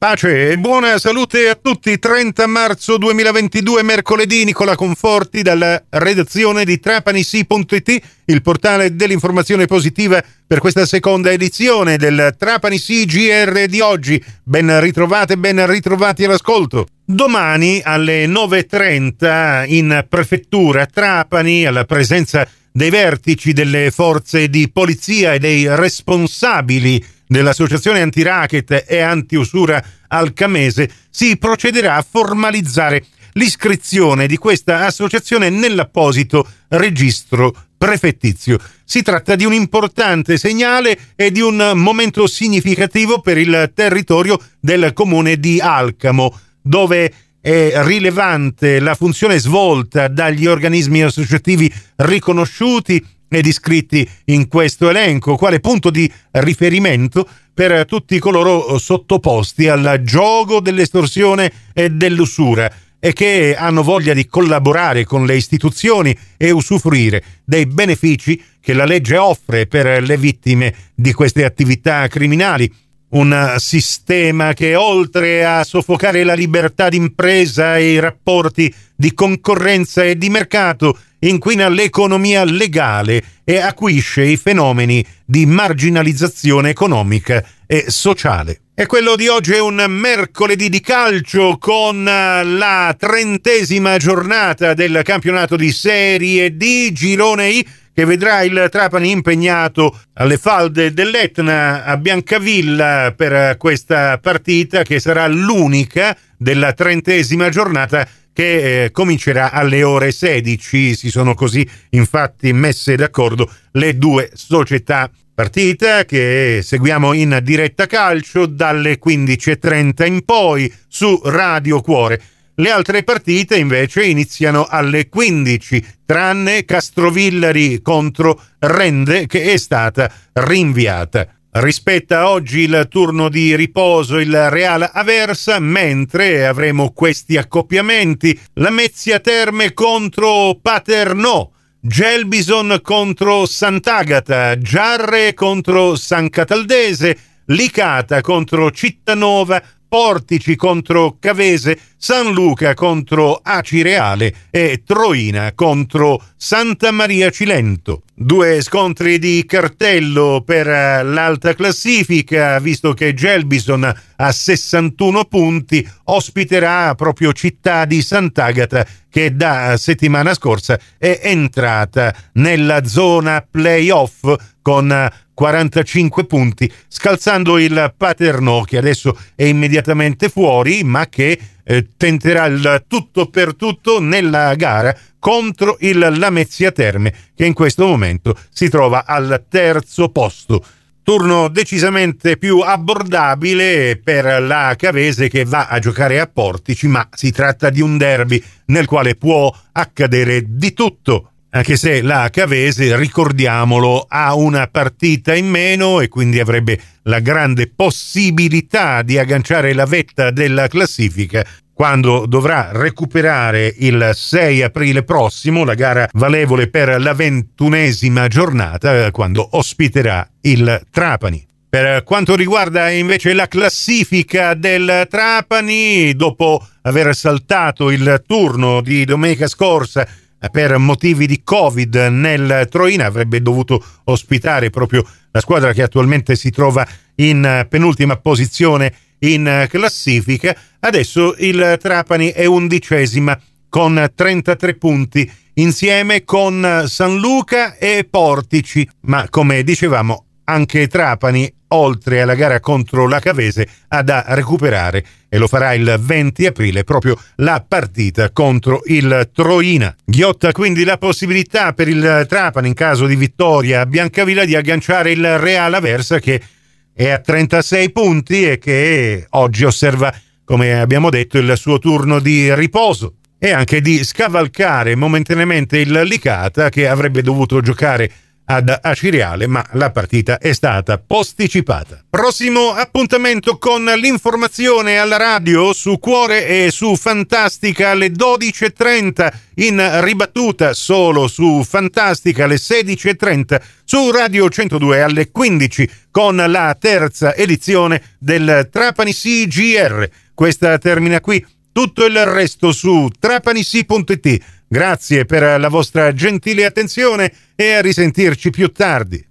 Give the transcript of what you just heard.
Pace e buona salute a tutti. 30 marzo 2022, mercoledì, Nicola Conforti dalla redazione di trapanisi.it, il portale dell'informazione positiva per questa seconda edizione del Trapani CGR di oggi. Ben ritrovate, ben ritrovati all'ascolto. Domani alle 9.30 in prefettura Trapani, alla presenza dei vertici delle forze di polizia e dei responsabili dell'Associazione Antiracket e Antiusura Alcamese si procederà a formalizzare l'iscrizione di questa associazione nell'apposito registro prefettizio. Si tratta di un importante segnale e di un momento significativo per il territorio del comune di Alcamo, dove è rilevante la funzione svolta dagli organismi associativi riconosciuti iscritti in questo elenco, quale punto di riferimento per tutti coloro sottoposti al gioco dell'estorsione e dell'usura e che hanno voglia di collaborare con le istituzioni e usufruire dei benefici che la legge offre per le vittime di queste attività criminali un sistema che oltre a soffocare la libertà d'impresa e i rapporti di concorrenza e di mercato, inquina l'economia legale e acuisce i fenomeni di marginalizzazione economica e sociale. E quello di oggi è un mercoledì di calcio con la trentesima giornata del campionato di Serie D Girone I che vedrà il Trapani impegnato alle falde dell'Etna a Biancavilla per questa partita che sarà l'unica della trentesima giornata che eh, comincerà alle ore 16. Si sono così infatti messe d'accordo le due società. Partita che seguiamo in diretta calcio dalle 15.30 in poi su Radio Cuore. Le altre partite invece iniziano alle 15, tranne Castrovillari contro Rende che è stata rinviata. Rispetta oggi il turno di riposo il Real Aversa, mentre avremo questi accoppiamenti. La Mezzia Terme contro Paternò, Gelbison contro Sant'Agata, Giarre contro San Cataldese, Licata contro Cittanova, Portici contro Cavese, San Luca contro Acireale e Troina contro Santa Maria Cilento. Due scontri di cartello per l'alta classifica, visto che Gelbison a 61 punti ospiterà proprio Città di Sant'Agata che da settimana scorsa è entrata nella zona playoff con 45 punti, scalzando il Paternò che adesso è immediatamente fuori, ma che eh, tenterà il tutto per tutto nella gara contro il Lamezia Terme, che in questo momento si trova al terzo posto. Turno decisamente più abbordabile per la Cavese che va a giocare a Portici, ma si tratta di un derby nel quale può accadere di tutto anche se la Cavese, ricordiamolo, ha una partita in meno e quindi avrebbe la grande possibilità di agganciare la vetta della classifica quando dovrà recuperare il 6 aprile prossimo la gara valevole per la ventunesima giornata quando ospiterà il Trapani. Per quanto riguarda invece la classifica del Trapani, dopo aver saltato il turno di domenica scorsa per motivi di Covid nel Troina, avrebbe dovuto ospitare proprio la squadra che attualmente si trova in penultima posizione in classifica. Adesso il Trapani è undicesima con 33 punti insieme con San Luca e Portici, ma come dicevamo anche Trapani oltre alla gara contro la Cavese, ha da recuperare e lo farà il 20 aprile proprio la partita contro il Troina. Ghiotta quindi la possibilità per il Trapani in caso di vittoria a Biancavilla di agganciare il Real Aversa che è a 36 punti e che oggi osserva, come abbiamo detto, il suo turno di riposo e anche di scavalcare momentaneamente il Licata che avrebbe dovuto giocare ad Aciriale, ma la partita è stata posticipata. Prossimo appuntamento con l'informazione alla radio su Cuore e su Fantastica alle 12.30, in ribattuta solo su Fantastica alle 16.30, su Radio 102 alle 15 con la terza edizione del Trapani CGR. Questa termina qui, tutto il resto su trapanisi.it. Grazie per la vostra gentile attenzione e a risentirci più tardi.